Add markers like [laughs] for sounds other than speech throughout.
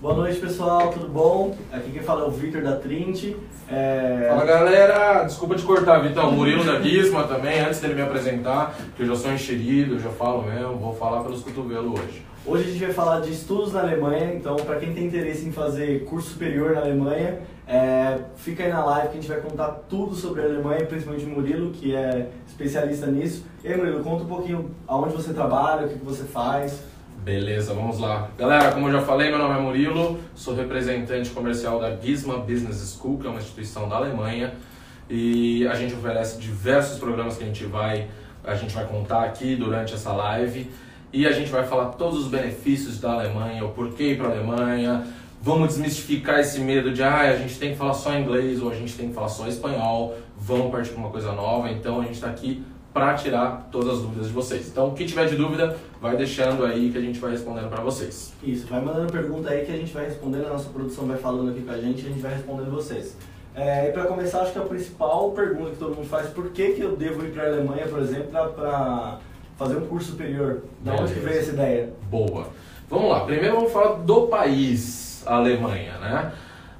Boa noite, pessoal, tudo bom? Aqui quem fala é o Victor da Trinity. É... Fala galera, desculpa te cortar, Vitão. Murilo da Guisma também, antes dele me apresentar, que eu já sou enxerido, eu já falo mesmo, vou falar pelos cotovelos hoje. Hoje a gente vai falar de estudos na Alemanha, então para quem tem interesse em fazer curso superior na Alemanha, é, fica aí na live que a gente vai contar tudo sobre a Alemanha, principalmente o Murilo, que é especialista nisso. E aí, Murilo, conta um pouquinho aonde você trabalha, o que você faz. Beleza, vamos lá. Galera, como eu já falei, meu nome é Murilo, sou representante comercial da Gizma Business School, que é uma instituição da Alemanha, e a gente oferece diversos programas que a gente vai, a gente vai contar aqui durante essa live, e a gente vai falar todos os benefícios da Alemanha, o porquê ir para a Alemanha, vamos desmistificar esse medo de ah, a gente tem que falar só inglês ou a gente tem que falar só espanhol, vamos partir para uma coisa nova, então a gente está aqui para tirar todas as dúvidas de vocês. Então, quem tiver de dúvida, vai deixando aí que a gente vai respondendo para vocês. Isso, vai mandando pergunta aí que a gente vai respondendo, a nossa produção vai falando aqui com a gente e a gente vai respondendo vocês. É, e para começar, acho que a principal pergunta que todo mundo faz, por que, que eu devo ir para a Alemanha, por exemplo, para fazer um curso superior? Da onde que veio essa ideia? Boa. Vamos lá, primeiro vamos falar do país, a Alemanha, né?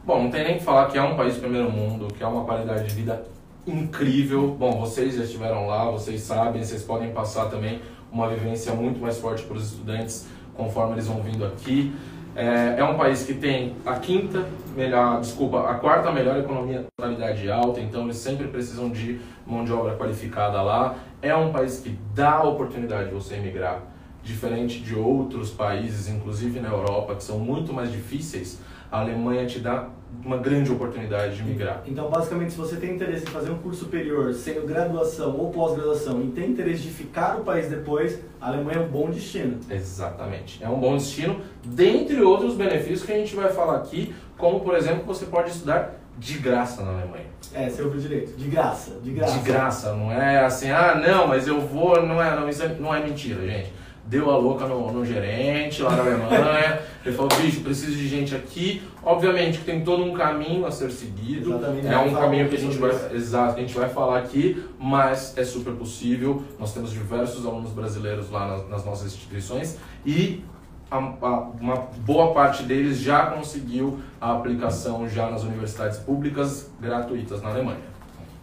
Bom, não tem nem que falar que é um país primeiro mundo, que é uma qualidade de vida incrível. Bom, vocês já estiveram lá, vocês sabem, vocês podem passar também uma vivência muito mais forte para os estudantes conforme eles vão vindo aqui. É, é, um país que tem a quinta melhor, desculpa, a quarta melhor economia de qualidade alta, então eles sempre precisam de mão de obra qualificada lá. É um país que dá oportunidade de você emigrar, diferente de outros países, inclusive na Europa, que são muito mais difíceis. A Alemanha te dá uma grande oportunidade de migrar. Então, basicamente, se você tem interesse em fazer um curso superior, sendo graduação ou pós-graduação, e tem interesse de ficar no país depois, a Alemanha é um bom destino. Exatamente. É um bom destino, dentre outros benefícios que a gente vai falar aqui, como, por exemplo, você pode estudar de graça na Alemanha. É, você ouviu direito. De graça, de graça. De graça, não é assim, ah, não, mas eu vou, não é, não, isso é, não é mentira, gente deu a louca no, no gerente lá na Alemanha. ele falou, bicho, preciso de gente aqui. Obviamente que tem todo um caminho a ser seguido. Exatamente. É um caminho que a gente vai. Exato, que a gente vai falar aqui, mas é super possível. Nós temos diversos alunos brasileiros lá nas, nas nossas instituições e a, a, uma boa parte deles já conseguiu a aplicação já nas universidades públicas gratuitas na Alemanha.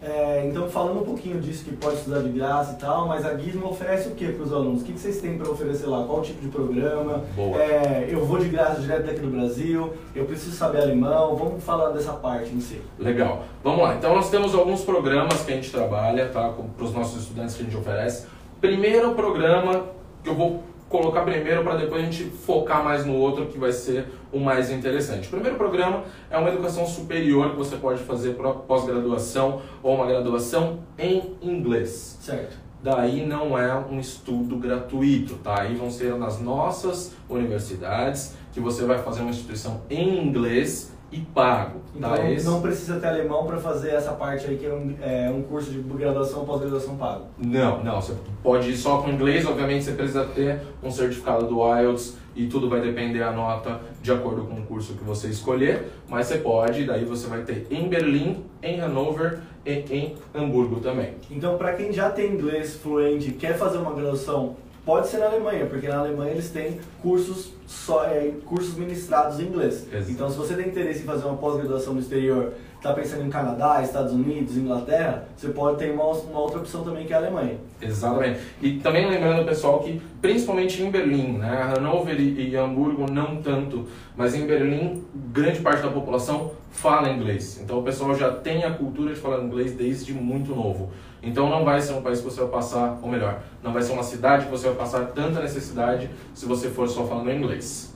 É, então, falando um pouquinho disso, que pode estudar de graça e tal, mas a Gizmo oferece o que para os alunos? O que, vocês têm para oferecer lá? Qual tipo de programa? É, eu vou de graça direto daqui do Brasil, eu preciso saber alemão, vamos falar dessa parte em si. Legal. Vamos lá. Então, nós temos alguns programas que a gente trabalha tá, para os nossos estudantes que a gente oferece. Primeiro programa que eu vou colocar primeiro para depois a gente focar mais no outro que vai ser o mais interessante. O primeiro programa é uma educação superior que você pode fazer para pós-graduação ou uma graduação em inglês. Certo. Daí não é um estudo gratuito, tá? Aí vão ser nas nossas universidades que você vai fazer uma instituição em inglês e pago. Tá? Então Esse... não precisa ter alemão para fazer essa parte aí que é um, é um curso de graduação ou pós-graduação pago. Não, não. Você pode ir só com inglês, obviamente você precisa ter um certificado do IELTS e tudo vai depender a nota de acordo com o curso que você escolher, mas você pode, daí você vai ter em Berlim, em Hanover e em Hamburgo também. Então, para quem já tem inglês fluente e quer fazer uma graduação Pode ser na Alemanha, porque na Alemanha eles têm cursos só é, cursos ministrados em inglês. Exato. Então, se você tem interesse em fazer uma pós-graduação no exterior, está pensando em Canadá, Estados Unidos, Inglaterra, você pode ter uma, uma outra opção também que é a Alemanha. Exatamente. E também lembrando pessoal que principalmente em Berlim, né, Hannover e Hamburgo não tanto, mas em Berlim grande parte da população fala inglês. Então o pessoal já tem a cultura de falar inglês desde muito novo. Então não vai ser um país que você vai passar, ou melhor, não vai ser uma cidade que você vai passar tanta necessidade se você for só falando inglês.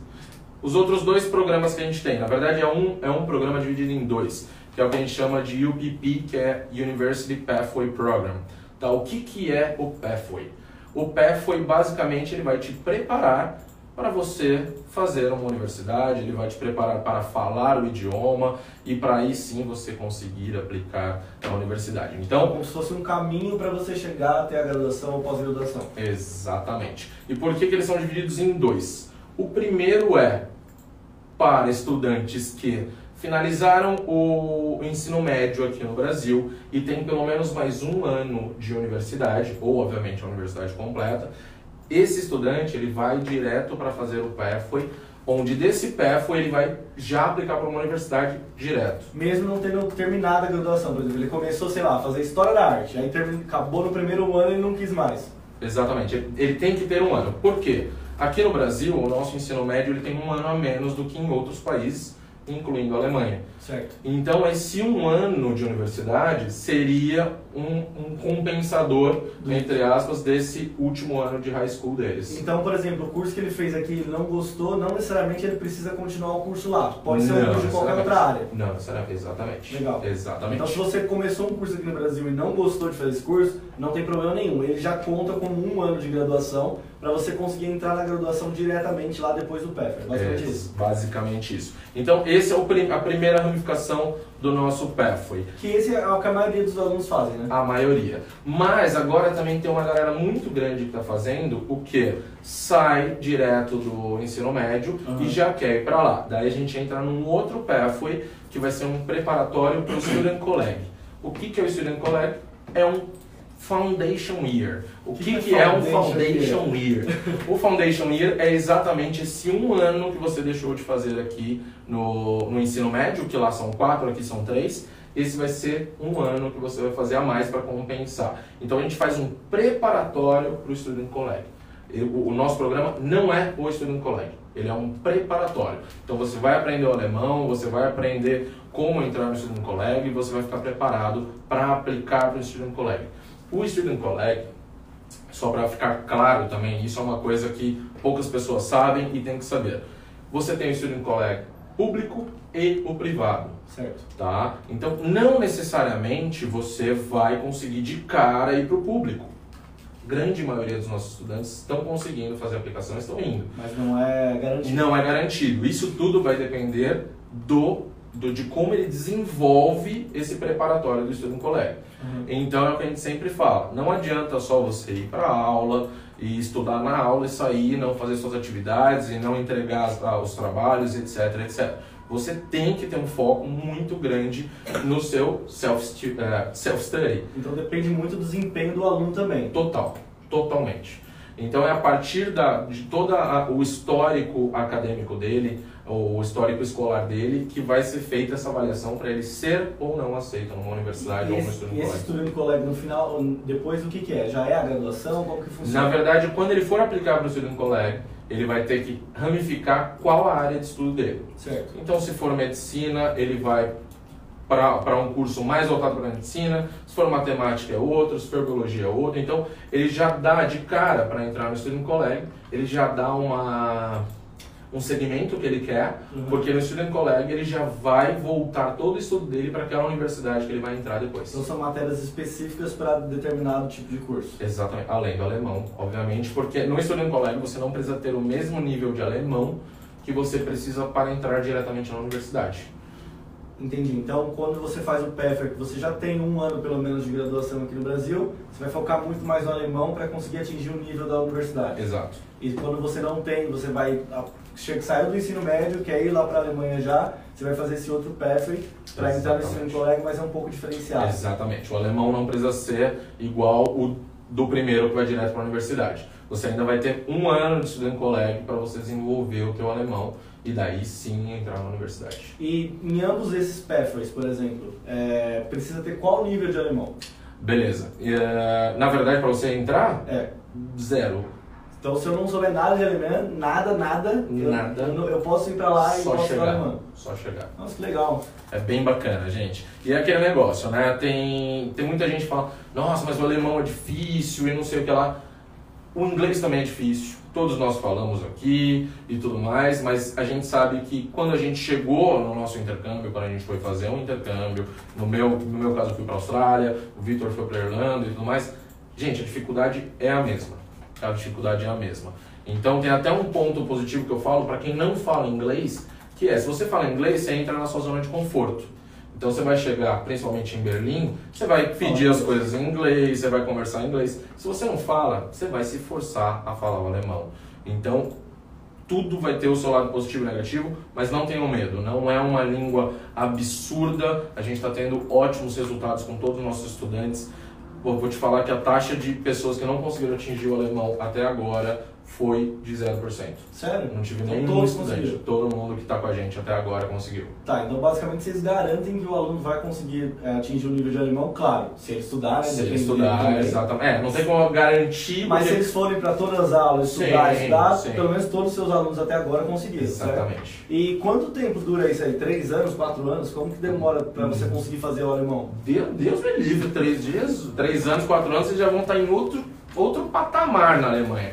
Os outros dois programas que a gente tem, na verdade é um, é um programa dividido em dois, que é o que a gente chama de UPP, que é University Pathway Program. Tá, o que, que é o Pathway? O Pathway basicamente ele vai te preparar para você fazer uma universidade, ele vai te preparar para falar o idioma e para aí sim você conseguir aplicar na universidade. Então, como se fosse um caminho para você chegar até a graduação ou pós-graduação. Exatamente. E por que, que eles são divididos em dois? O primeiro é para estudantes que finalizaram o ensino médio aqui no Brasil e tem pelo menos mais um ano de universidade, ou obviamente a universidade completa, esse estudante ele vai direto para fazer o pathway, onde desse PEFO ele vai já aplicar para uma universidade direto. Mesmo não tendo terminado a graduação, por exemplo, ele começou, sei lá, a fazer História da Arte, aí terminou, acabou no primeiro ano e não quis mais. Exatamente, ele tem que ter um ano. Por quê? Aqui no Brasil, o nosso ensino médio ele tem um ano a menos do que em outros países, incluindo a Alemanha. Certo. Então, esse um ano de universidade seria um, um compensador, Do entre aspas, desse último ano de high school deles. Então, por exemplo, o curso que ele fez aqui ele não gostou, não necessariamente ele precisa continuar o curso lá. Pode ser um curso de qualquer outra área. Não, necessariamente. Exatamente. Legal. Exatamente. Então, se você começou um curso aqui no Brasil e não gostou de fazer esse curso, não tem problema nenhum. Ele já conta como um ano de graduação para você conseguir entrar na graduação diretamente lá depois do PEF. É basicamente é, isso. Basicamente isso. Então, esse é o, a primeira ramificação do nosso Pathway. Que esse é o que a maioria dos alunos fazem, né? A maioria. Mas agora também tem uma galera muito grande que está fazendo o que? Sai direto do ensino médio uhum. e já quer ir para lá. Daí a gente entra num outro Pathway que vai ser um preparatório para o Student College. O que, que é o Student College? É um Foundation Year. O que, que, que é, um Foundation year? year? o Foundation Year é exatamente esse um ano que você deixou de fazer aqui no, no ensino médio, que lá são quatro, aqui são três. Esse vai ser um ano que você vai fazer a mais para compensar. Então a gente faz um preparatório para o Student College. O, o nosso programa não é o Student College, ele é um preparatório. Então você vai aprender o alemão, você vai aprender como entrar no Student College e você vai ficar preparado para aplicar para o Student College. O Student College, só para ficar claro também, isso é uma coisa que poucas pessoas sabem e tem que saber. Você tem o Student College público e o privado. Certo. Tá? Então, não necessariamente você vai conseguir de cara ir para o público. Grande maioria dos nossos estudantes estão conseguindo fazer a aplicação, estão indo. Mas não é garantido. Não é garantido. Isso tudo vai depender do, do de como ele desenvolve esse preparatório do Student College. Uhum. Então é o que a gente sempre fala. Não adianta só você ir para a aula e estudar na aula e sair, não fazer suas atividades e não entregar os trabalhos, etc, etc. Você tem que ter um foco muito grande no seu self-study. Uh, self então depende muito do desempenho do aluno também. Total, totalmente. Então é a partir da, de todo o histórico acadêmico dele, o histórico escolar dele, que vai ser feita essa avaliação para ele ser ou não aceito numa universidade e ou no estudante E esse estudante colégio no final, depois o que, que é? Já é a graduação? Como que funciona? Na verdade, quando ele for aplicar para o estudante colégio, ele vai ter que ramificar qual a área de estudo dele. Certo. Então, se for medicina, ele vai para um curso mais voltado para a medicina, se for matemática é outro, se for biologia é outro. Então, ele já dá de cara para entrar no Student College, ele já dá uma um segmento que ele quer, uhum. porque no Student College ele já vai voltar todo o estudo dele para aquela universidade que ele vai entrar depois. Então são matérias específicas para determinado tipo de curso. Exatamente, além do alemão, obviamente, porque no Student College você não precisa ter o mesmo nível de alemão que você precisa para entrar diretamente na universidade. Entendi. Então, quando você faz o PEFER, você já tem um ano pelo menos de graduação aqui no Brasil, você vai focar muito mais no alemão para conseguir atingir o nível da universidade. Exato. E quando você não tem, você vai saiu do ensino médio, quer ir lá para a Alemanha já, você vai fazer esse outro pathway para entrar no ensino colégio, mas é um pouco diferenciado. Exatamente. O alemão não precisa ser igual o do primeiro que vai direto para a universidade. Você ainda vai ter um ano de estudante colégio para você desenvolver o teu alemão e daí sim entrar na universidade. E em ambos esses pathways, por exemplo, é, precisa ter qual nível de alemão? Beleza. E, uh, na verdade, para você entrar, é. zero. Então, se eu não souber nada de alemão, nada, nada, nada eu, eu, posso ir para lá e só posso chegar, alemão. Só chegar. Nossa, que legal. É bem bacana, gente. E é aquele negócio, né? Tem, tem muita gente que fala, nossa, mas o alemão é difícil e não sei o que lá. O inglês também é difícil. Todos nós falamos aqui e tudo mais, mas a gente sabe que quando a gente chegou no nosso intercâmbio, quando a gente foi fazer um intercâmbio, no meu, no meu caso eu fui para a Austrália, o Victor foi para Irlanda e tudo mais, gente, a dificuldade é a mesma a dificuldade é a mesma. Então tem até um ponto positivo que eu falo para quem não fala inglês, que é, se você fala inglês, você entra na sua zona de conforto. Então você vai chegar, principalmente em Berlim, você vai pedir as coisas em inglês, você vai conversar em inglês. Se você não fala, você vai se forçar a falar o alemão. Então tudo vai ter o seu lado positivo e negativo, mas não tenham medo, não é uma língua absurda. A gente está tendo ótimos resultados com todos os nossos estudantes. Vou te falar que a taxa de pessoas que não conseguiram atingir o alemão até agora foi de 0%. Sério? Não tive Então nenhum todos estudante. conseguiram? Todo mundo que está com a gente até agora conseguiu. Tá, então basicamente vocês garantem que o aluno vai conseguir é, atingir o nível de alemão, claro, se ele estudar, né? Se ele estudar, exatamente. É, não tem como garantir. Mas se porque- eles forem para todas as aulas, estudar, Sim, estudar, sim. pelo menos todos os seus alunos até agora conseguiram, certo? Exatamente. E quanto tempo dura isso aí? Três anos, quatro anos? Como que demora para você Uhum. conseguir fazer o alemão? Deus, Deus me livre, três dias, três anos, quatro anos, vocês já vão estar em outro, outro patamar na Alemanha.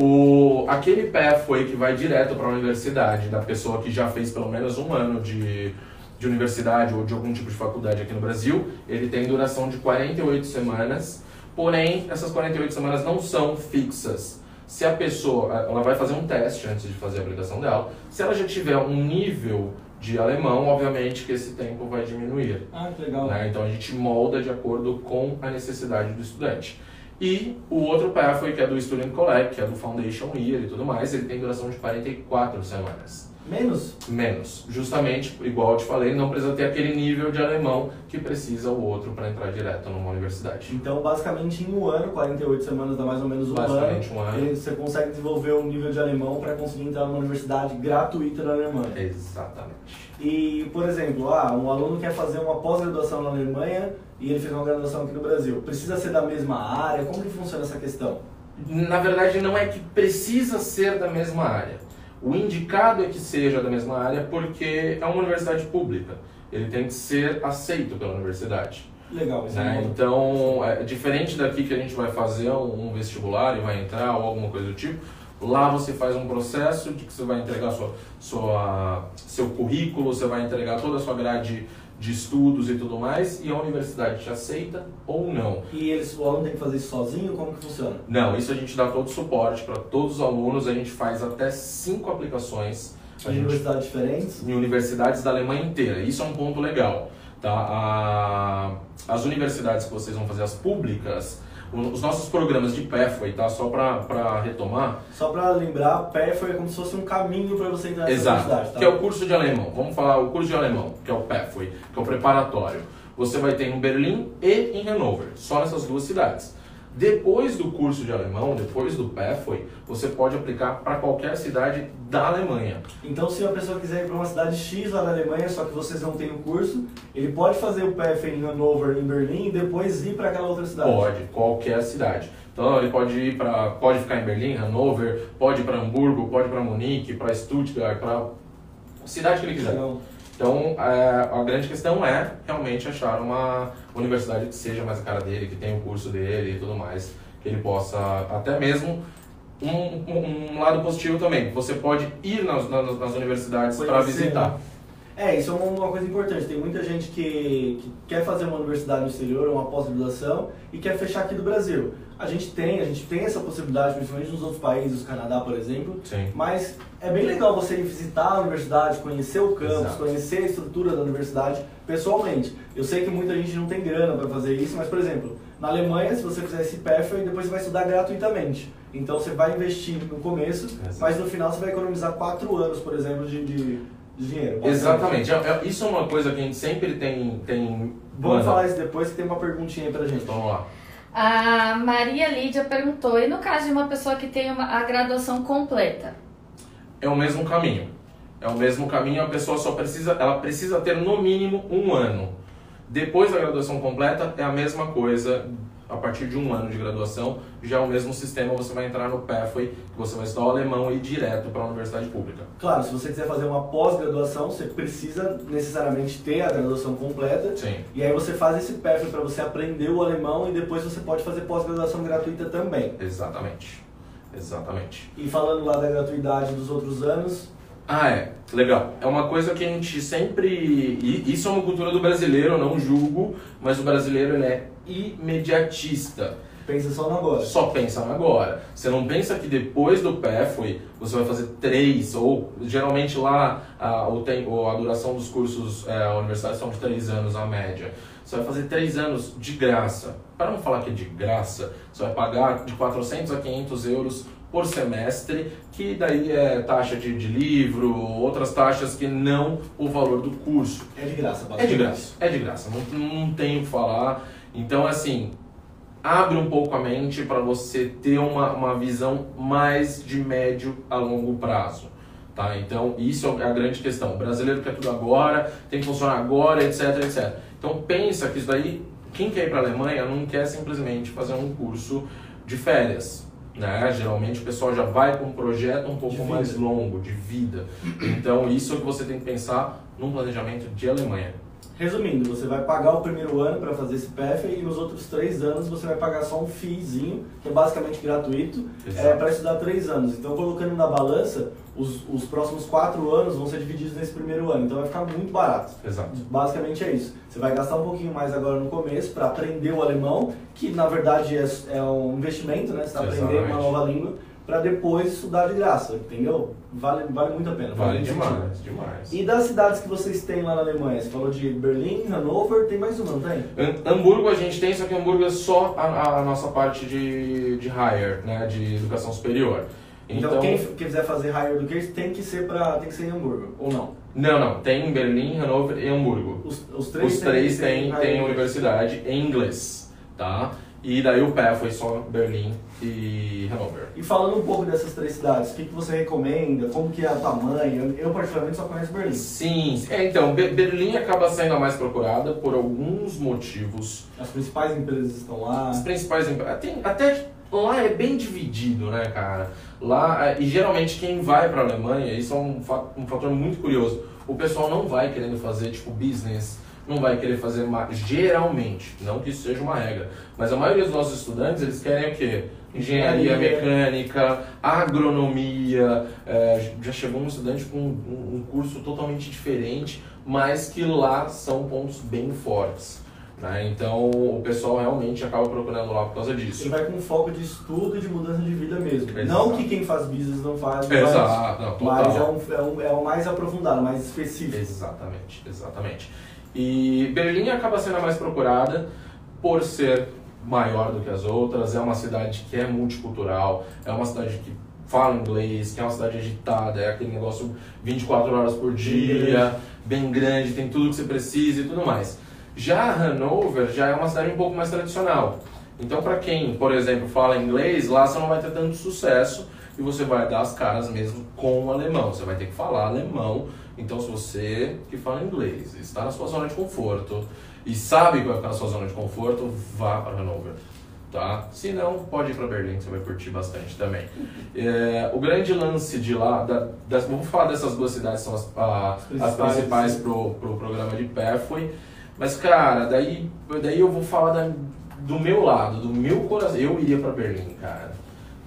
O, aquele pé foi que vai direto para a universidade, da pessoa que já fez pelo menos um ano de, de universidade ou de algum tipo de faculdade aqui no Brasil. Ele tem duração de 48 semanas, porém, essas 48 semanas não são fixas. Se a pessoa, ela vai fazer um teste antes de fazer a aplicação dela, se ela já tiver um nível de alemão, obviamente que esse tempo vai diminuir. Ah, que legal. Né? Então a gente molda de acordo com a necessidade do estudante. E o outro pathway, que é do Student Collect, que é do Foundation Year e tudo mais, ele tem duração de 44 semanas. Menos? Menos. Justamente, igual eu te falei, não precisa ter aquele nível de alemão que precisa o outro para entrar direto numa universidade. Então, basicamente, em um ano, 48 semanas dá mais ou menos um Basicamente, ano, um ano. você consegue desenvolver um nível de alemão para conseguir entrar numa universidade gratuita na Alemanha. Exatamente. E, por exemplo, ah, um aluno quer fazer uma pós-graduação na Alemanha e ele fez uma graduação aqui no Brasil. Precisa ser da mesma área? Como que funciona essa questão? Na verdade, não é que precisa ser da mesma área. O indicado é que seja da mesma área porque é uma universidade pública. Ele tem que ser aceito pela universidade. Legal, isso né? é bom. Então, é diferente daqui que a gente vai fazer um vestibular e vai entrar ou alguma coisa do tipo, lá você faz um processo de que você vai entregar sua, sua, seu currículo, você vai entregar toda a sua grade de estudos e tudo mais, e a universidade te aceita ou não. E eles, o aluno tem que fazer isso sozinho? Como que funciona? Não, isso a gente dá todo o suporte para todos os alunos, a gente faz até cinco aplicações a Em gente universidades diferentes? em universidades da Alemanha inteira. Isso é um ponto legal. Tá? A- as universidades que vocês vão fazer, as públicas, os nossos programas de pathway, tá? só para retomar, Só para lembrar, Pathway é como se fosse um caminho para você entrar nessa Exato, tá? que é o curso de alemão. Vamos falar o curso de alemão, que é o pathway, que é o preparatório. Você vai ter em Berlim e em Hannover, só nessas duas cidades. Depois do curso de alemão, depois do pathway, você pode aplicar para qualquer cidade da Alemanha. Então, se a pessoa quiser ir para uma cidade X lá na Alemanha, só que vocês não têm o curso, ele pode fazer o PF em Hannover, em Berlim, e depois ir para aquela outra cidade. Pode, qualquer cidade. Então ele pode ir para, pode ficar em Berlim, Hannover, pode ir para Hamburgo, pode ir para Munique, para Stuttgart, para cidade que ele quiser. Então, Então é, a grande questão é realmente achar uma universidade que seja mais a cara dele, que tenha o curso dele e tudo mais, que ele possa até mesmo um, um, um lado positivo também. Você pode ir nas, nas, nas universidades para visitar. né? É, isso é uma, coisa importante. Tem muita gente que, que quer fazer uma universidade no exterior, uma pós-graduação, e quer fechar aqui do Brasil. A gente tem, a gente tem essa possibilidade, principalmente nos outros países, o Canadá, por exemplo. Sim. Mas é bem legal você ir visitar a universidade, conhecer o campus, Exato. conhecer a estrutura da universidade pessoalmente. Eu sei que muita gente não tem grana para fazer isso, mas, por exemplo, na Alemanha, se você fizer esse pathway, depois você vai estudar gratuitamente. Então você vai investir no começo, Exato. mas no final você vai economizar quatro anos, por exemplo, de, de dinheiro. Exatamente. É- é- isso é uma coisa que a gente sempre tem. tem Vamos Manda. falar isso depois que tem uma perguntinha aí pra gente. Vamos lá. A Maria Lídia perguntou: e no caso de uma pessoa que tem uma, a graduação completa? é o mesmo caminho. É o mesmo caminho, a pessoa só precisa, ela precisa ter no mínimo um ano. Depois da graduação completa é a mesma coisa, a partir de um ano de graduação, já é o mesmo sistema, você vai entrar no pathway, que você vai estudar o alemão e ir direto para a universidade pública. Claro, se você quiser fazer uma pós-graduação, você precisa necessariamente ter a graduação completa. Sim. E aí você faz esse pathway para você aprender o alemão e depois você pode fazer pós-graduação gratuita também. Exatamente. Exatamente. E falando lá da gratuidade dos outros anos, Ah, é. Legal. É uma coisa que a gente sempre. e Isso é uma cultura do brasileiro, eu não julgo, mas o brasileiro ele é imediatista. pensa só no agora. Só pensa no agora. Você não pensa que depois do pathway você vai fazer três, ou geralmente lá a, o tempo, a duração dos cursos é, universitários são de três anos a média. Você vai fazer três anos de graça. Para não falar que é de graça, você vai pagar de 400 a 500 euros por semestre, que daí é taxa de, de livro, outras taxas que não o valor do curso. É de graça, É de graça, é de graça, não, não tenho o que falar. Então, assim, abre um pouco a mente para você ter uma, uma visão mais de médio a longo prazo. Tá? Então, isso é a grande questão. O brasileiro quer tudo agora, tem que funcionar agora, etc, etc. Então, pensa que isso daí, quem quer ir para a Alemanha não quer simplesmente fazer um curso de férias. Né? Geralmente o pessoal já vai com um projeto um pouco mais longo, de vida. Então, isso é o que você tem que pensar num planejamento de Alemanha. Resumindo, você vai pagar o primeiro ano para fazer esse PF e nos outros três anos você vai pagar só um FIIzinho, que é basicamente gratuito, é, para estudar três anos. Então, colocando na balança, os, os próximos quatro anos vão ser divididos nesse primeiro ano. Então, vai ficar muito barato. Exato. Basicamente é isso. Você vai gastar um pouquinho mais agora no começo para aprender o alemão, que na verdade é, é um investimento, né? Você está aprendendo uma nova língua para depois estudar de graça, entendeu? Vale, vale muito a pena. Vale, demais, demais. E das cidades que vocês têm lá na Alemanha? Você falou de Berlim, Hannover, tem mais uma, não tem? Hamburgo a gente tem, só que Hamburgo é só a, a nossa parte de, de higher, né, de educação superior. Então, então quem quiser fazer higher education tem que ser para tem que ser em Hamburgo, ou não? Não, não. Tem em Berlim, Hannover e Hamburgo. Os, os três, os três têm, têm, têm universidade em inglês, tá? E daí o pé foi só Berlim e Hannover. E falando um pouco dessas três cidades, o que, que você recomenda? Como que é o tamanho? Eu, particularmente só conheço Berlim. Sim, é, então, Berlim acaba sendo a mais procurada por alguns motivos. As principais empresas estão lá. As principais empresas. Até lá é bem dividido, né, cara? Lá, e geralmente quem vai para a Alemanha, isso é um fator, um fator muito curioso. O pessoal não vai querendo fazer tipo business não vai querer fazer geralmente, não que isso seja uma regra, mas a maioria dos nossos estudantes eles querem o quê? Engenharia mecânica, agronomia, é, já chegou um estudante com um, um curso totalmente diferente, mas que lá são pontos bem fortes. Né? Então o pessoal realmente acaba procurando lá por causa disso. Ele vai com foco de estudo e de mudança de vida mesmo. Exato. Não que quem faz business não faz, Exato. Não, mas é, um, é, um, é o mais aprofundado, mais específico. Exatamente, exatamente. E Berlim acaba sendo a mais procurada por ser maior do que as outras, é uma cidade que é multicultural, é uma cidade que fala inglês, que é uma cidade agitada, é aquele negócio 24 horas por dia, bem grande, tem tudo que você precisa e tudo mais. Já Hanover já é uma cidade um pouco mais tradicional. Então, para quem, por exemplo, fala inglês, lá você não vai ter tanto sucesso e você vai dar as caras mesmo com o alemão. Você vai ter que falar alemão então, se você que fala inglês, está na sua zona de conforto e sabe que vai ficar na sua zona de conforto, vá para Hanover. Tá? Se não, pode ir para Berlim, que você vai curtir bastante também. É, o grande lance de lá, da, das, vamos falar dessas duas cidades, são as, a, as principais para o pro programa de Pathway. Mas, cara, daí, daí eu vou falar da, do meu lado, do meu coração. Eu iria para Berlim, cara.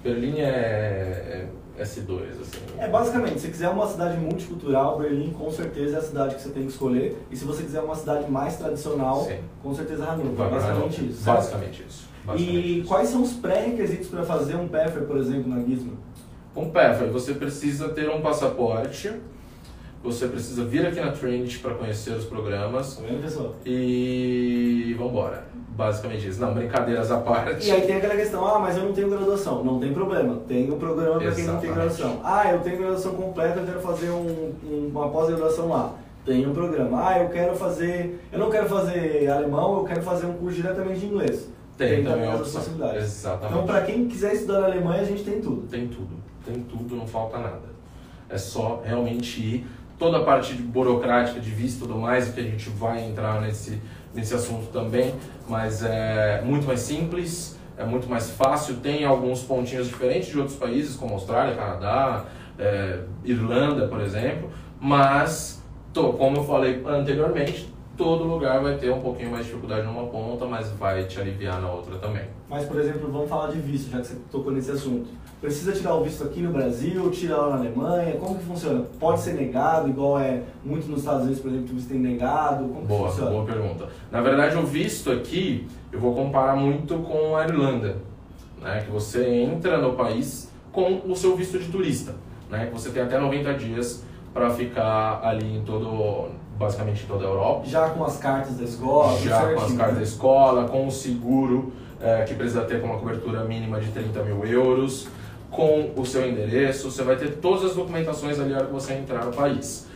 Berlim é, é S2, assim. É, basicamente, se quiser uma cidade multicultural, Berlim com certeza é a cidade que você tem que escolher. E se você quiser uma cidade mais tradicional, Sim. com certeza Hannover. Basicamente isso. Basicamente isso. Basicamente e quais são os pré-requisitos para fazer um PEFER, por exemplo, na Gizmo? Um PEFER, você precisa ter um passaporte, você precisa vir aqui na Trinity para conhecer os programas. Tá vendo, pessoal? E vamos embora. Basicamente isso. Não, brincadeiras à parte. E aí tem aquela questão, ah, mas eu não tenho graduação. Não tem problema. Tem um programa para quem não tem graduação. Ah, eu tenho graduação completa, eu quero fazer um, um, uma pós-graduação lá. Tem um programa. Ah, eu quero fazer. Eu não quero fazer alemão, eu quero fazer um curso diretamente de inglês. Tem, tem também as possibilidades. Exatamente. Então, para quem quiser estudar na Alemanha, a gente tem tudo. Tem tudo. Tem tudo, não falta nada. É só realmente ir. Toda a parte burocrática de visto e tudo mais, que a gente vai entrar nesse nesse assunto também, mas é muito mais simples, é muito mais fácil, tem alguns pontinhos diferentes de outros países, como Austrália, Canadá, é, Irlanda, por exemplo, mas, tô, como eu falei anteriormente, todo lugar vai ter um pouquinho mais de dificuldade numa ponta, mas vai te aliviar na outra também. Mas, por exemplo, vamos falar de visto, já que você tocou nesse assunto. Precisa tirar o visto aqui no Brasil, tirar lá na Alemanha? Como que funciona? Pode ser negado, igual é muito nos Estados Unidos, por exemplo, que você tem negado? Como boa, funciona? Boa pergunta. Na verdade, o visto aqui, eu vou comparar muito com a Irlanda, né? que você entra no país com o seu visto de turista, né? que você tem até 90 dias para ficar ali em todo, basicamente em toda a Europa. Já com as cartas da escola? Já com as cartas da escola, com o seguro, é, que precisa ter com uma cobertura mínima de 30 mil euros, com o seu endereço, você vai ter todas as documentações ali na hora que você entrar no país.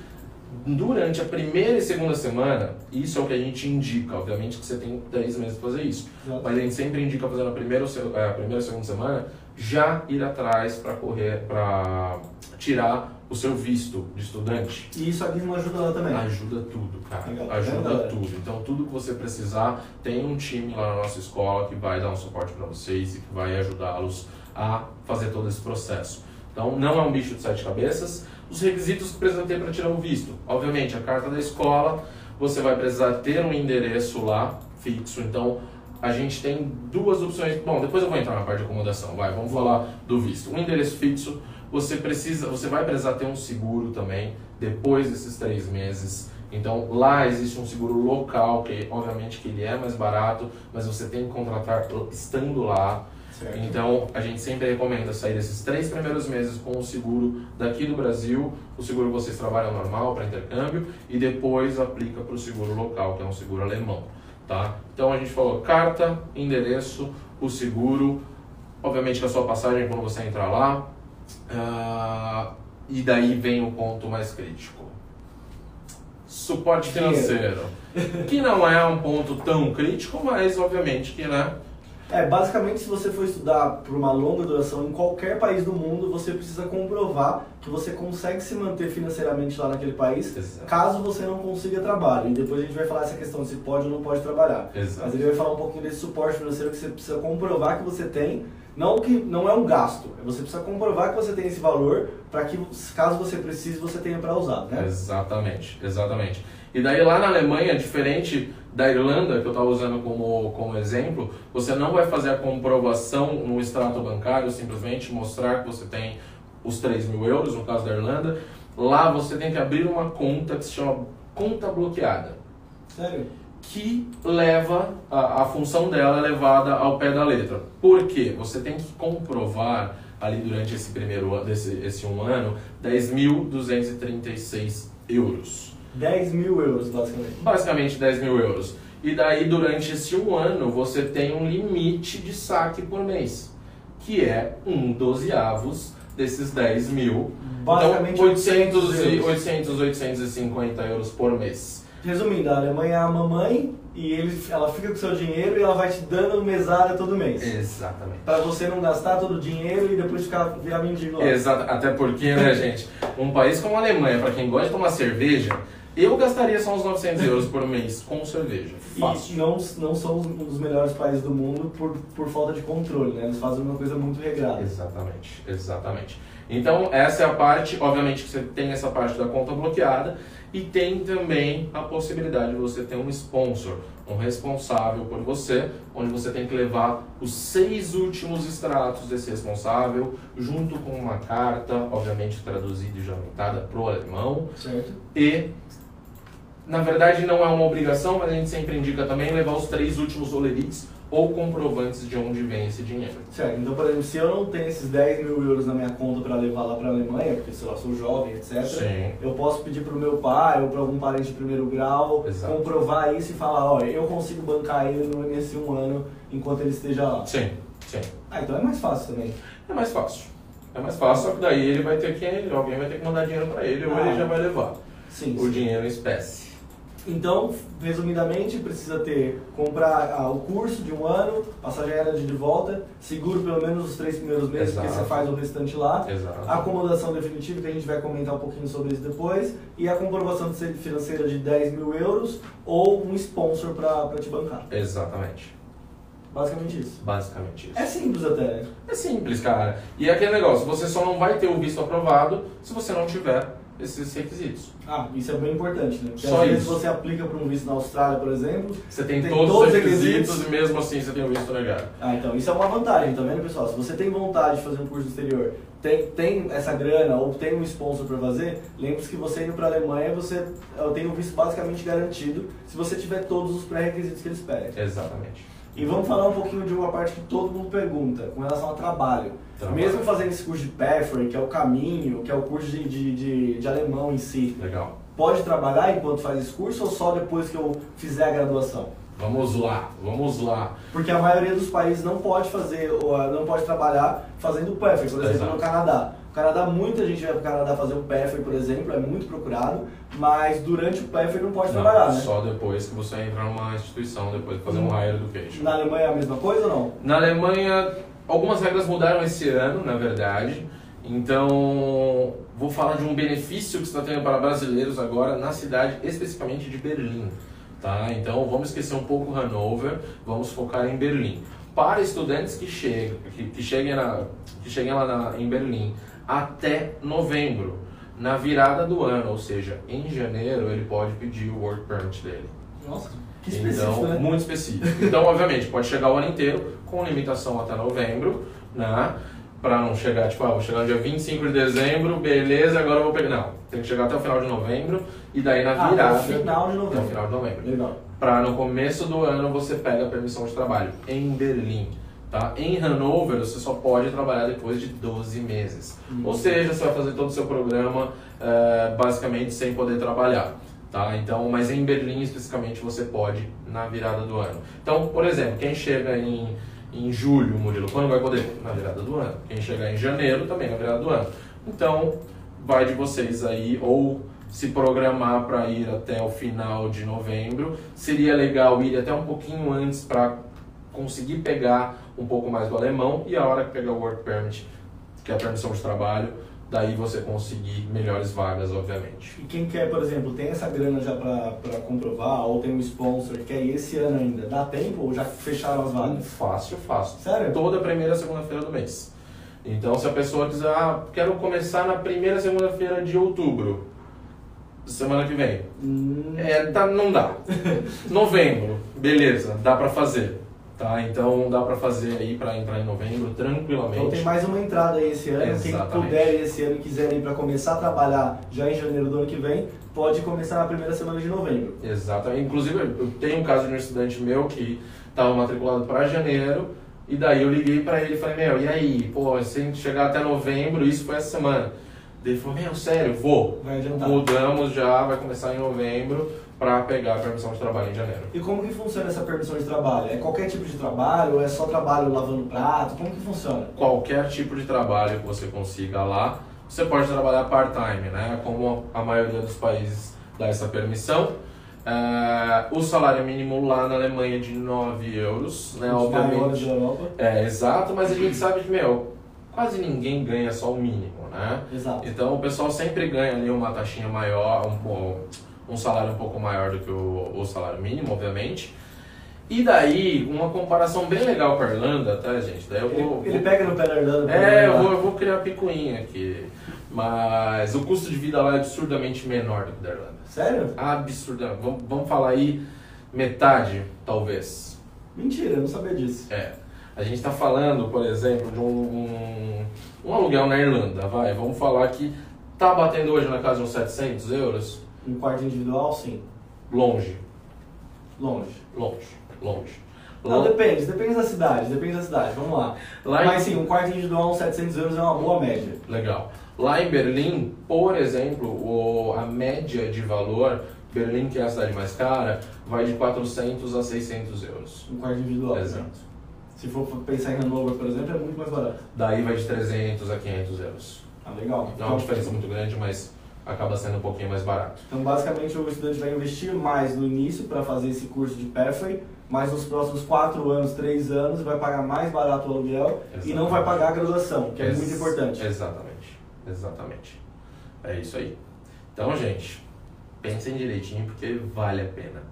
durante a primeira e segunda semana, isso é o que a gente indica. Obviamente que você tem 10 meses para fazer isso. Exato. Mas a gente sempre indica fazer na primeira, é, a primeira e segunda semana, já ir atrás para correr, para tirar o seu visto de estudante. E isso aqui não ajuda lá também? Ajuda tudo, cara. Legal. Ajuda é tudo. Então, tudo que você precisar, tem um time lá na nossa escola que vai dar um suporte para vocês e que vai ajudá-los a fazer todo esse processo. Então, não é um bicho de sete cabeças. Os requisitos que precisa ter para tirar o visto. Obviamente, a carta da escola, você vai precisar ter um endereço lá fixo. Então, a gente tem duas opções. Bom, depois eu vou entrar na parte de acomodação. Vai, vamos falar do visto. Um endereço fixo você precisa, você vai precisar ter um seguro também depois desses três meses. Então lá existe um seguro local que obviamente que ele é mais barato, mas você tem que contratar estando lá. Certo. Então a gente sempre recomenda sair esses três primeiros meses com o seguro daqui do Brasil, o seguro que vocês trabalham normal para intercâmbio e depois aplica para o seguro local que é um seguro alemão, tá? Então a gente falou carta, endereço, o seguro, obviamente que a sua passagem quando você entrar lá, Uh, e daí vem o ponto mais crítico. Suporte financeiro. que não é um ponto tão crítico, mas obviamente que, né? É, basicamente, se você for estudar por uma longa duração em qualquer país do mundo, você precisa comprovar que você consegue se manter financeiramente lá naquele país, Exato. caso você não consiga trabalho. E depois a gente vai falar essa questão de se pode ou não pode trabalhar. Exato. Mas ele vai falar um pouquinho desse suporte financeiro que você precisa comprovar que você tem não que não é um gasto, você precisa comprovar que você tem esse valor para que, caso você precise, você tenha para usar, né? Exatamente, exatamente. E daí lá na Alemanha, diferente da Irlanda, que eu estava usando como, como exemplo, você não vai fazer a comprovação no extrato bancário, simplesmente mostrar que você tem os 3 mil euros, no caso da Irlanda. Lá você tem que abrir uma conta que se chama conta bloqueada. Sério? que leva, a, a função dela é levada ao pé da letra. Por quê? Você tem que comprovar ali durante esse primeiro ano, esse, esse um ano, 10.236 euros. 10 mil euros, basicamente. Basicamente 10 mil euros. E daí, durante esse um ano, você tem um limite de saque por mês, que é um dozeavos desses 10 mil. Basicamente então, 800, 800, 850 euros por mês. Resumindo, a Alemanha é a mamãe e ele, ela fica com o seu dinheiro e ela vai te dando mesada todo mês. Exatamente. Para você não gastar todo o dinheiro e depois ficar virar mendigo lá. Exato, até porque, né, [laughs] gente, um país como a Alemanha, para quem gosta de tomar cerveja, eu gastaria só uns 900 euros por mês com cerveja. Fácil. E não, não são um dos melhores países do mundo por, por falta de controle, né? Eles fazem uma coisa muito regrada. Exatamente, exatamente. Então, essa é a parte, obviamente que você tem essa parte da conta bloqueada e tem também a possibilidade de você ter um sponsor, um responsável por você, onde você tem que levar os seis últimos extratos desse responsável, junto com uma carta, obviamente traduzida e jamentada para o alemão. Certo. E, na verdade, não é uma obrigação, mas a gente sempre indica também levar os três últimos olerites ou comprovantes de onde vem esse dinheiro. Certo, então, por exemplo, se eu não tenho esses 10 mil euros na minha conta para levar lá para a Alemanha, porque sei lá, sou jovem, etc., Sim. eu posso pedir para o meu pai ou para algum parente de primeiro grau Exato. comprovar isso e falar: olha, eu consigo bancar ele nesse um ano enquanto ele esteja lá. Sim, sim. Ah, então é mais fácil também. É mais fácil. É mais fácil, só que daí ele vai ter que, alguém vai ter que mandar dinheiro para ele ou ah, ele já vai levar sim, o sim. dinheiro em espécie. Então, resumidamente, precisa ter comprar ah, o curso de um ano, passagem aérea de volta, seguro pelo menos os três primeiros meses, Exato. porque você faz o restante lá, Exato. acomodação definitiva, que a gente vai comentar um pouquinho sobre isso depois, e a comprovação de financeira de 10 mil euros ou um sponsor para te bancar. Exatamente. Basicamente isso. Basicamente isso. É simples até, né? É simples, cara. E é aquele negócio, você só não vai ter o visto aprovado se você não tiver esses requisitos. Ah, isso é bem importante, né? Porque Só às vezes isso. você aplica para um visto na Austrália, por exemplo. Você tem, tem todos, todos, os requisitos, requisitos, e mesmo assim você tem o visto negado. Ah, então isso é uma vantagem, tá vendo, pessoal? Se você tem vontade de fazer um curso no exterior, tem, tem essa grana ou tem um sponsor para fazer, lembre-se que você indo para a Alemanha, você tem um visto basicamente garantido se você tiver todos os pré-requisitos que eles pedem. Exatamente. E vamos falar um pouquinho de uma parte que todo mundo pergunta, com relação ao trabalho. trabalho. Mesmo fazendo esse curso de Pathway, que é o caminho, que é o curso de, de, de, de alemão em si. Legal. Pode trabalhar enquanto faz esse curso ou só depois que eu fizer a graduação? Vamos lá, vamos lá. Porque a maioria dos países não pode fazer, ou ah, não pode trabalhar fazendo Pathway, por exemplo, no Canadá. Canadá, muita gente vai para o Canadá fazer o PEFER, por exemplo, é muito procurado, mas durante o PEFER não pode não, trabalhar, né? Só depois que você entra numa instituição, depois de fazer um higher education. Na Alemanha é a mesma coisa ou não? Na Alemanha, algumas regras mudaram esse ano, na verdade. Então, vou falar de um benefício que está tendo para brasileiros agora na cidade, especificamente de Berlim. Tá? Então, vamos esquecer um pouco Hanover, vamos focar em Berlim. Para estudantes que chegam, que, que cheguem, na, que cheguem lá na, em Berlim até novembro, na virada do ano, ou seja, em janeiro, ele pode pedir o work permit dele. Nossa, que específico, então, né? muito específico. Então, obviamente, pode chegar o ano inteiro, com limitação até novembro, né? Pra não chegar, tipo, ah, vou chegar no dia 25 de dezembro, beleza, agora eu vou pegar. Não, tem que chegar até o final de novembro, e daí na Ah, virada. até o final de Até o novembro. final de novembro. Legal. Pra no começo do ano você pega a permissão de trabalho em Berlim. Tá? Em Hanover você só pode trabalhar depois de 12 meses. Hum. Ou seja, você vai fazer todo o seu programa eh, basicamente sem poder trabalhar. Tá? Então, mas em Berlim especificamente você pode na virada do ano. Então, por exemplo, quem chega em, em julho, Murilo, quando vai poder? Na virada do ano. Quem chegar em janeiro também na virada do ano. Então, vai de vocês aí, ou se programar para ir até o final de novembro. Seria legal ir até um pouquinho antes para conseguir pegar um pouco mais do alemão e a hora que pegar o work permit, que é a permissão de trabalho, daí você conseguir melhores vagas, obviamente. E quem quer, por exemplo, tem essa grana já para comprovar, ou tem um sponsor que quer ir esse ano ainda, dá tempo ou já fecharam as vagas? Fácil, fácil. Sério? Toda primeira segunda-feira do mês. Então, se a pessoa quiser, ah, quero começar na primeira segunda-feira de outubro, semana que vem, Hum, É, tá, não dá. [laughs] Novembro, beleza, dá pra fazer. Tá? Então dá pra fazer aí pra entrar em novembro tranquilamente. Então tem mais uma entrada aí esse ano. Quem Exatamente. puder ir esse ano e quiser ir para começar a trabalhar já em janeiro do ano que vem, pode começar na primeira semana de novembro. Exatamente. Inclusive, eu tenho um caso de um estudante meu que estava matriculado para janeiro, e daí eu liguei para ele e falei, meu, e aí? Pô, se a gente chegar até novembro, isso foi essa semana. Ele falou, meu, sério, vou. Vai adiantar. Mudamos já, vai começar em novembro para pegar a permissão de trabalho em janeiro. E como que funciona essa permissão de trabalho? É qualquer tipo de trabalho ou é só trabalho lavando prato? Como que funciona? Qualquer tipo de trabalho que você consiga lá, você pode trabalhar part-time, né? Como a maioria dos países dá essa permissão. É, o salário mínimo lá na Alemanha é de 9 euros, né? Os Obviamente. da Europa. É, exato, mas a gente sabe que, meu, quase ninguém ganha só o mínimo, né? Exato. Então o pessoal sempre ganha ali uma taxinha maior, um, po- um salário um pouco maior do que o, o salário mínimo, obviamente. E daí, uma comparação bem legal com a Irlanda, tá, gente? Daí eu vou, Ele, ele vou- pega no pé da Irlanda. é, eu vou, eu vou criar picuinha aqui. Mas o custo de vida lá é absurdamente menor do que da Irlanda. Sério? Absurdamente. Vamos, vamos falar aí metade, talvez. Mentira, eu não sabia disso. É. A gente está falando, por exemplo, de um, um, um aluguel na Irlanda, vai. Vamos falar que tá batendo hoje na casa de uns 700 euros. Um quarto individual, sim. Longe, Longe. longe, longe. Não, depende, depende da cidade, depende da cidade, vamos lá. Lá em- Mas sim, um quarto individual, uns 700 euros é uma boa média. Legal. Lá em Berlim, por exemplo, o, a média de valor, Berlim, que é a cidade mais cara, vai de 400 a 600 euros. Um quarto individual. Exato. Se for pensar em Hanover, por exemplo, é muito mais barato. Daí vai de 300 a 500 euros. Ah, legal. Não é uma diferença muito grande, mas acaba sendo um pouquinho mais barato. Então, basicamente, o estudante vai investir mais no início para fazer esse curso de Pathway, mas nos próximos 4 anos, 3 anos, vai pagar mais barato o aluguel e não vai pagar a graduação, que é Ex- muito importante. Exatamente. Exatamente. É isso aí. Então, gente, pensem direitinho porque vale a pena.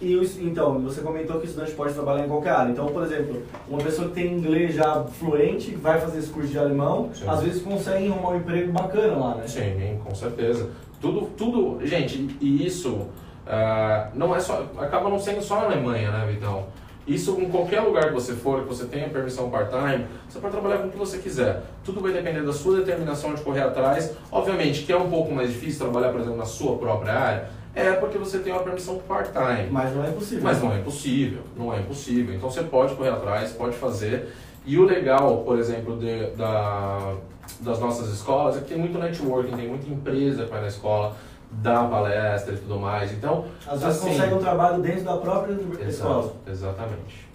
E o- então, você comentou que o estudante pode trabalhar em qualquer área. Então, por exemplo, uma pessoa que tem inglês já fluente, vai fazer esse curso de alemão, Sim. às vezes consegue arrumar um emprego bacana lá, né? Sim, com certeza. Tudo, tudo, gente, e isso ah, não é só, acaba não sendo só na Alemanha, né, Vitão? Isso em qualquer lugar que você for, que você tenha permissão part-time, você pode trabalhar com o que você quiser. Tudo vai depender da sua determinação de correr atrás. Obviamente que é um pouco mais difícil trabalhar, por exemplo, na sua própria área, é porque você tem uma permissão part-time. Mas não é impossível. Mas não é impossível, não é impossível. Então você pode correr atrás, pode fazer. E o legal, por exemplo, de- da, das nossas escolas é que tem muito networking, tem muita empresa que vai na escola, dá palestra e tudo mais. Então, Às vezes assim, consegue um trabalho dentro da própria escola. Exato, exatamente.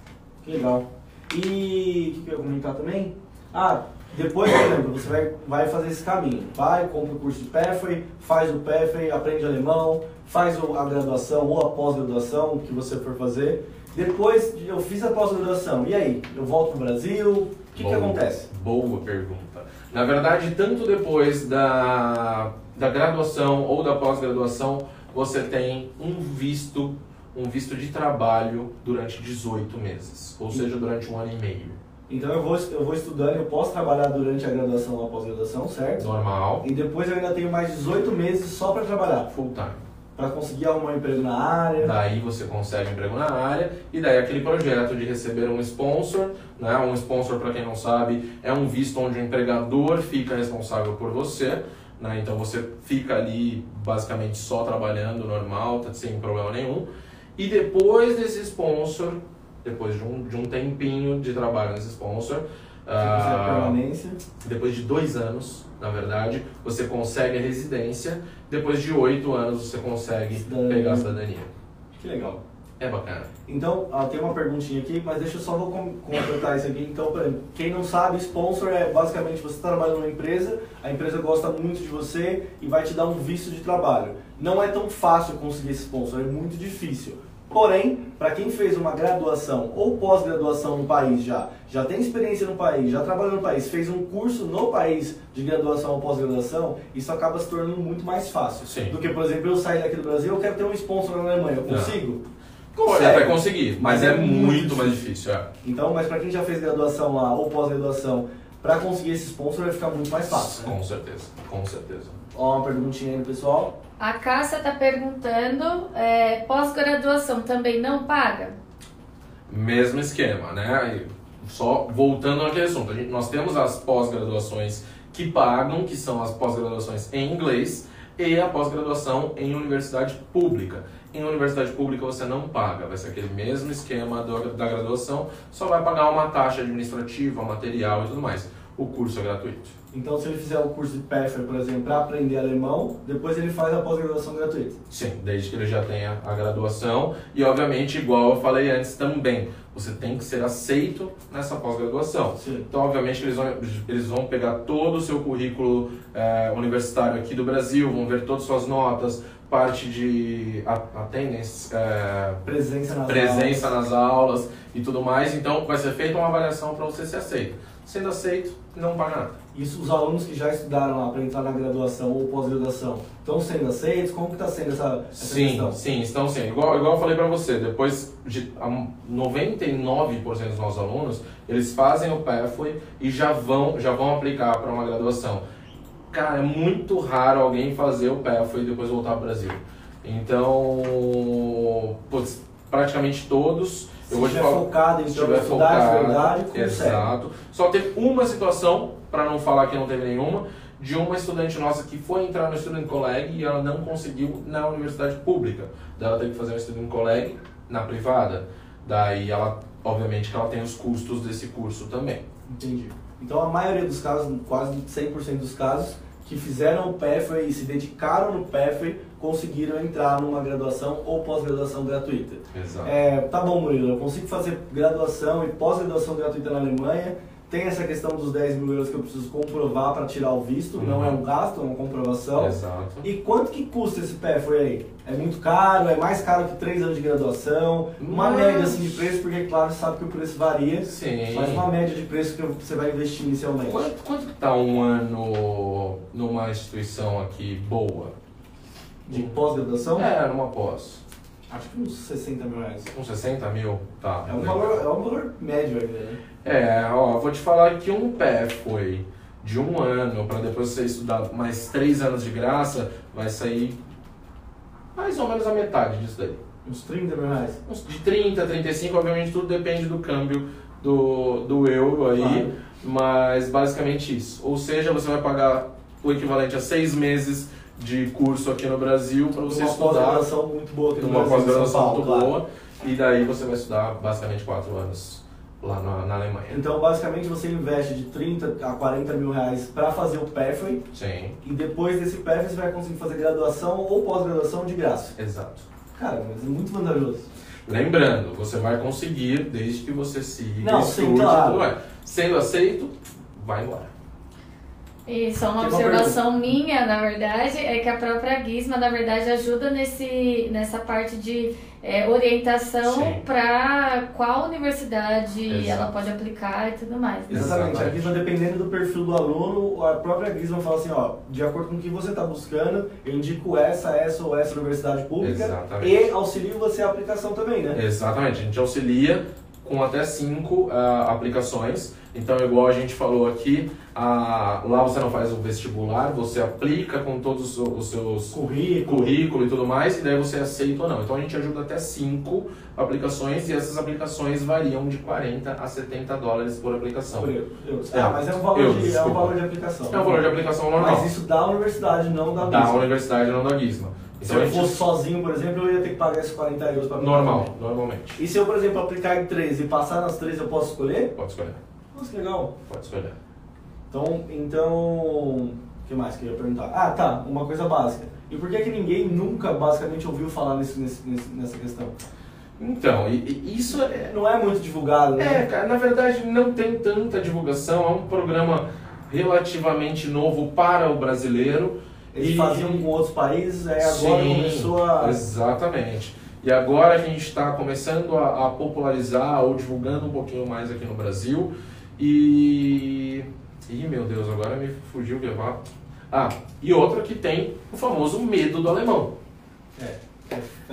Que legal. E o que eu ia comentar também? Ah, Depois, por exemplo, você vai, vai fazer esse caminho. Vai, compra o curso de Pathway, faz o Pathway, aprende alemão, faz a graduação ou a pós-graduação, o que você for fazer. Depois, eu fiz a pós-graduação, e aí? Eu volto para o Brasil? O que, que acontece? Boa pergunta. Na verdade, tanto depois da, da graduação ou da pós-graduação, você tem um visto, um visto de trabalho durante 18 meses, ou seja, durante um ano e meio. Então eu vou, eu vou estudando, eu posso trabalhar durante a graduação ou a pós-graduação, certo? Normal. E depois eu ainda tenho mais 18 meses só para trabalhar. Full time. Para conseguir arrumar um emprego na área. Daí você consegue um emprego na área e daí aquele projeto de receber um sponsor, né? Um sponsor para quem não sabe é um visto onde o empregador fica responsável por você, né? Então você fica ali basicamente só trabalhando normal, tá sem problema nenhum. E depois desse sponsor depois de um, de um tempinho de trabalho nesse sponsor. Uh, depois de dois anos, na verdade, você consegue a residência. Depois de oito anos, você consegue cidadania. pegar a cidadania. Que legal. É bacana. Então, ah, tem uma perguntinha aqui, mas deixa eu só vou completar isso aqui. Então, pra, quem não sabe, sponsor é basicamente você trabalha numa empresa, a empresa gosta muito de você e vai te dar um visto de trabalho. Não é tão fácil conseguir esse sponsor, é muito difícil. Porém, para quem fez uma graduação ou pós-graduação no país já, já tem experiência no país, já trabalhou no país, fez um curso no país de graduação ou pós-graduação, isso acaba se tornando muito mais fácil. Sim. Do que, por exemplo, eu sair daqui do Brasil, eu quero ter um sponsor na Alemanha, eu consigo? Você vai conseguir, mas, mas é, é, muito, mais difícil. É. Então, mas para quem já fez graduação lá ou pós-graduação, para conseguir esse sponsor vai ficar muito mais fácil. Né? Com certeza, com certeza. Ó, uma perguntinha aí, pessoal. A Cássia está perguntando, é, pós-graduação também não paga? Mesmo esquema, né? Só voltando naquele assunto, gente, nós temos as pós-graduações que pagam, que são as pós-graduações em inglês, e a pós-graduação em universidade pública. Em universidade pública você não paga, vai ser aquele mesmo esquema da graduação, só vai pagar uma taxa administrativa, material e tudo mais. O curso é gratuito. Então, se ele fizer o curso de PEFER, por exemplo, para aprender alemão, depois ele faz a pós-graduação gratuita. Sim, desde que ele já tenha a graduação. E, obviamente, igual eu falei antes também, você tem que ser aceito nessa pós-graduação. Então, obviamente, eles vão, eles vão pegar todo o seu currículo é, universitário aqui do Brasil, vão ver todas as suas notas, parte de attendance, é, presença, nas, presença aulas. nas aulas e tudo mais. Então, vai ser feita uma avaliação para você ser aceito. Sendo aceito, não paga nada. Isso os alunos que já estudaram lá para entrar na graduação ou pós-graduação estão sendo aceitos? Como que está sendo essa, essa sim, questão? Sim, estão sendo. Igual, igual eu falei para você, depois de 99% dos nossos alunos, eles fazem o Pathway e já vão, já vão aplicar para uma graduação. Cara, é muito raro alguém fazer o Pathway e depois voltar para o Brasil. Então, putz, praticamente todos eu vou estiver focado em estudar focado, de verdade, consegue. Exato. Só teve uma situação, para não falar que não teve nenhuma, de uma estudante nossa que foi entrar no Student Colleg e ela não conseguiu na universidade pública. Daí ela teve que fazer um Student Colleg na privada. Daí ela, obviamente, que ela tem os custos desse curso também. Entendi. Então a maioria dos casos, quase 100% dos casos, que fizeram o Pathway e se dedicaram no Pathway conseguiram entrar numa graduação ou pós-graduação gratuita. Exato. É, tá bom, Murilo, eu consigo fazer graduação e pós-graduação gratuita na Alemanha. Tem essa questão dos 10 mil euros que eu preciso comprovar para tirar o visto, uhum. não é um gasto, é uma comprovação. Exato. E quanto que custa esse PFOI aí? É muito caro? É mais caro que 3 anos de graduação? Uma mas... média assim, de preço, porque claro, sabe que o preço varia. Sim. Mas uma média de preço que você vai investir inicialmente. Quanto, quanto que tá um ano numa instituição aqui boa? De pós-graduação? É, numa pós. Acho que uns 60 mil reais. Uns 60 mil? Tá. É um, valor, é um valor médio ainda, né? É, ó, vou te falar que um pé foi de um ano para depois você estudar mais três anos de graça, vai sair mais ou menos a metade disso daí. Uns 30 mil reais? Uns de 30, 35, obviamente tudo depende do câmbio do, do euro aí, claro. mas basicamente isso. Ou seja, você vai pagar o equivalente a seis meses de curso aqui no Brasil para você uma estudar. Uma pós-graduação muito boa aqui no uma Brasil. Uma pós-graduação muito claro. boa. E daí você vai estudar basicamente quatro anos lá na, na, Alemanha. Então, basicamente, você investe de 30 a 40 mil reais para fazer o Pathway. Sim. E depois desse Pathway você vai conseguir fazer graduação ou pós-graduação de graça. Exato. Cara, mas é muito vantajoso. Lembrando, você vai conseguir desde que você siga Não, sim, claro. Sendo aceito, vai embora. E só uma observação minha, na verdade, é que a própria Gizma, na verdade, ajuda nesse, nessa parte de é, orientação para qual universidade Exato. ela pode aplicar e tudo mais. Né? Exatamente. A Gizma, dependendo do perfil do aluno, a própria Gizma fala assim, ó, de acordo com o que você está buscando, eu indico essa, essa ou essa universidade pública Exatamente. e auxilio você a aplicação também, né? Exatamente. A gente auxilia com até cinco uh, aplicações. Então, igual a gente falou aqui, a, lá você não faz o vestibular, você aplica com todos os seus currículo. currículo e tudo mais, e daí você aceita ou não. Então a gente ajuda até cinco aplicações e essas aplicações variam de 40 a 70 dólares por aplicação. Por eu, eu. É, ah, mas é um, valor eu, de, é um valor de aplicação. É um valor de aplicação normal. Mas isso da universidade, não da Da universidade, não da. Então, se eu fosse sozinho, por exemplo, eu ia ter que pagar esses 40 euros para Normal, normalmente. E se eu, por exemplo, aplicar em três e passar nas três, eu posso escolher? Pode escolher. Nossa, que legal. Pode escolher. Então, então, o que mais que eu ia perguntar? Ah, tá, uma coisa básica. E por que que ninguém nunca basicamente ouviu falar nesse, nesse, nessa questão? Então, e, isso é... não é muito divulgado, né? É, cara, na verdade não tem tanta divulgação, é um programa relativamente novo para o brasileiro. Eles e... faziam com outros países, aí agora Sim, começou a... exatamente. E agora a gente está começando a, a, popularizar ou divulgando um pouquinho mais aqui no Brasil. E. Ih, meu Deus, agora me fugiu o que eu Ah, e outra que tem o famoso medo do alemão. É.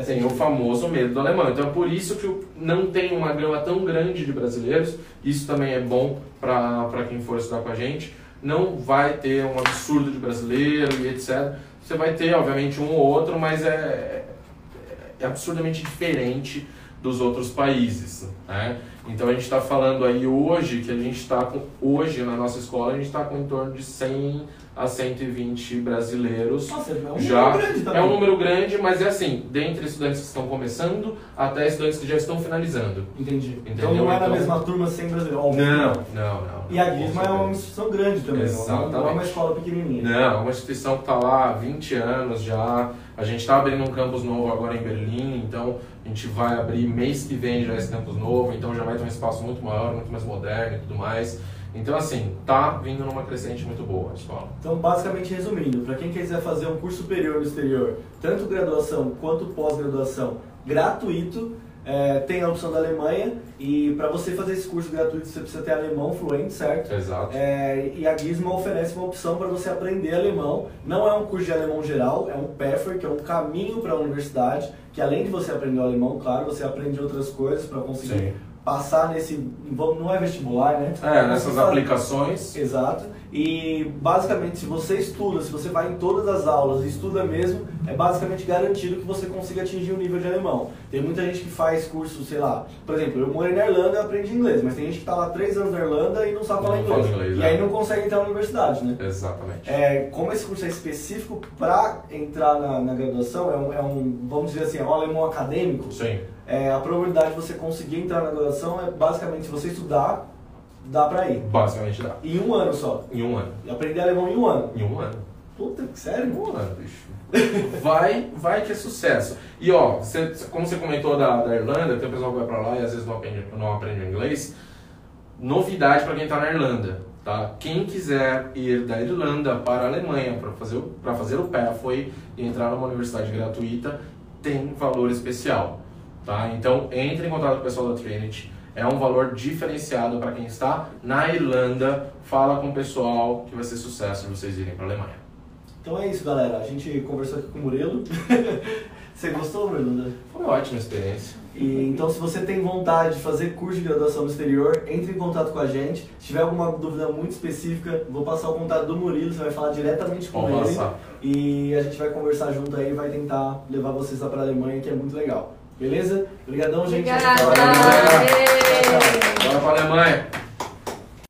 Tem o famoso medo do alemão. Então é por isso que não tem uma gama tão grande de brasileiros. Isso também é bom para quem for estudar com a gente. Não vai ter um absurdo de brasileiro e etc. Você vai ter, obviamente, um ou outro, mas é, é absurdamente diferente dos outros países. Né? Então a gente está falando aí hoje que a gente está com hoje na nossa escola a gente está com em torno de 100 a 120 brasileiros. Nossa, é um já número grande também. É um número grande, mas é assim, dentre estudantes que estão começando até estudantes que já estão finalizando. Entendi. Entendeu? Então não é na então, mesma turma sem brasileiros. Não, não, não. E a Guisma é uma instituição grande também, Exatamente. não é uma escola pequenininha. Não, é uma instituição que está lá há 20 anos já. A gente está abrindo um campus novo agora em Berlim, então a gente vai abrir mês que vem já esse campus novo, então já vai ter um espaço muito maior, muito mais moderno e tudo mais. Então, assim, tá vindo numa crescente muito boa a escola. Então, basicamente, resumindo, para quem quiser fazer um curso superior no exterior, tanto graduação quanto pós-graduação, gratuito, é, tem a opção da Alemanha e para você fazer esse curso gratuito você precisa ter alemão fluente, certo? Exato. É, e a Gizmo oferece uma opção para você aprender alemão. Não é um curso de alemão geral, é um PEFER, que é um caminho para a universidade, que além de você aprender o alemão, claro, você aprende outras coisas para conseguir Sim passar nesse. Não é vestibular, né? É, nessas aplicações. Exato. E basicamente, se você estuda, se você vai em todas as aulas e estuda mesmo, é basicamente garantido que você consiga atingir o um nível de alemão. Tem muita gente que faz curso, sei lá, por exemplo, eu morei na Irlanda e aprendi inglês, mas tem gente que está lá três anos na Irlanda e não sabe falar inglês. inglês. E aí é. não consegue entrar na universidade, né? Exatamente. É, como esse curso é específico para entrar na, na graduação, é um, é um, vamos dizer assim, é um alemão acadêmico. Sim é, a probabilidade de você conseguir entrar na graduação é basicamente se você estudar, dá pra ir. Basicamente dá. Em um ano só. Em um ano. E aprender alemão em um ano. Em um ano. Puta, sério? Em um ano, bicho. vai, vai que é sucesso. E ó, cê, como você comentou da, da Irlanda, tem um pessoal que vai pra lá e às vezes não aprende, não aprende inglês. Novidade para quem tá na Irlanda. Tá? Quem quiser ir da Irlanda para a Alemanha para fazer, pra fazer o PATHWAY e entrar numa universidade gratuita, tem valor especial. Tá? Então, entre em contato com o pessoal da Trinity. É um valor diferenciado para quem está na Irlanda. Fala com o pessoal que vai ser sucesso vocês irem para a Alemanha. Então é isso, galera. A gente conversou aqui com o Murilo. [laughs] você gostou, Murilo? Foi uma ótima experiência. E, então, se você tem vontade de fazer curso de graduação no exterior, entre em contato com a gente. Se tiver alguma dúvida muito específica, vou passar o contato do Murilo, você vai falar diretamente com Vamos ele. Passar. E a gente vai conversar junto aí e vai tentar levar vocês lá para a Alemanha, que é muito legal. Beleza? Obrigadão, gente. Obrigada. Bora pra Alemanha.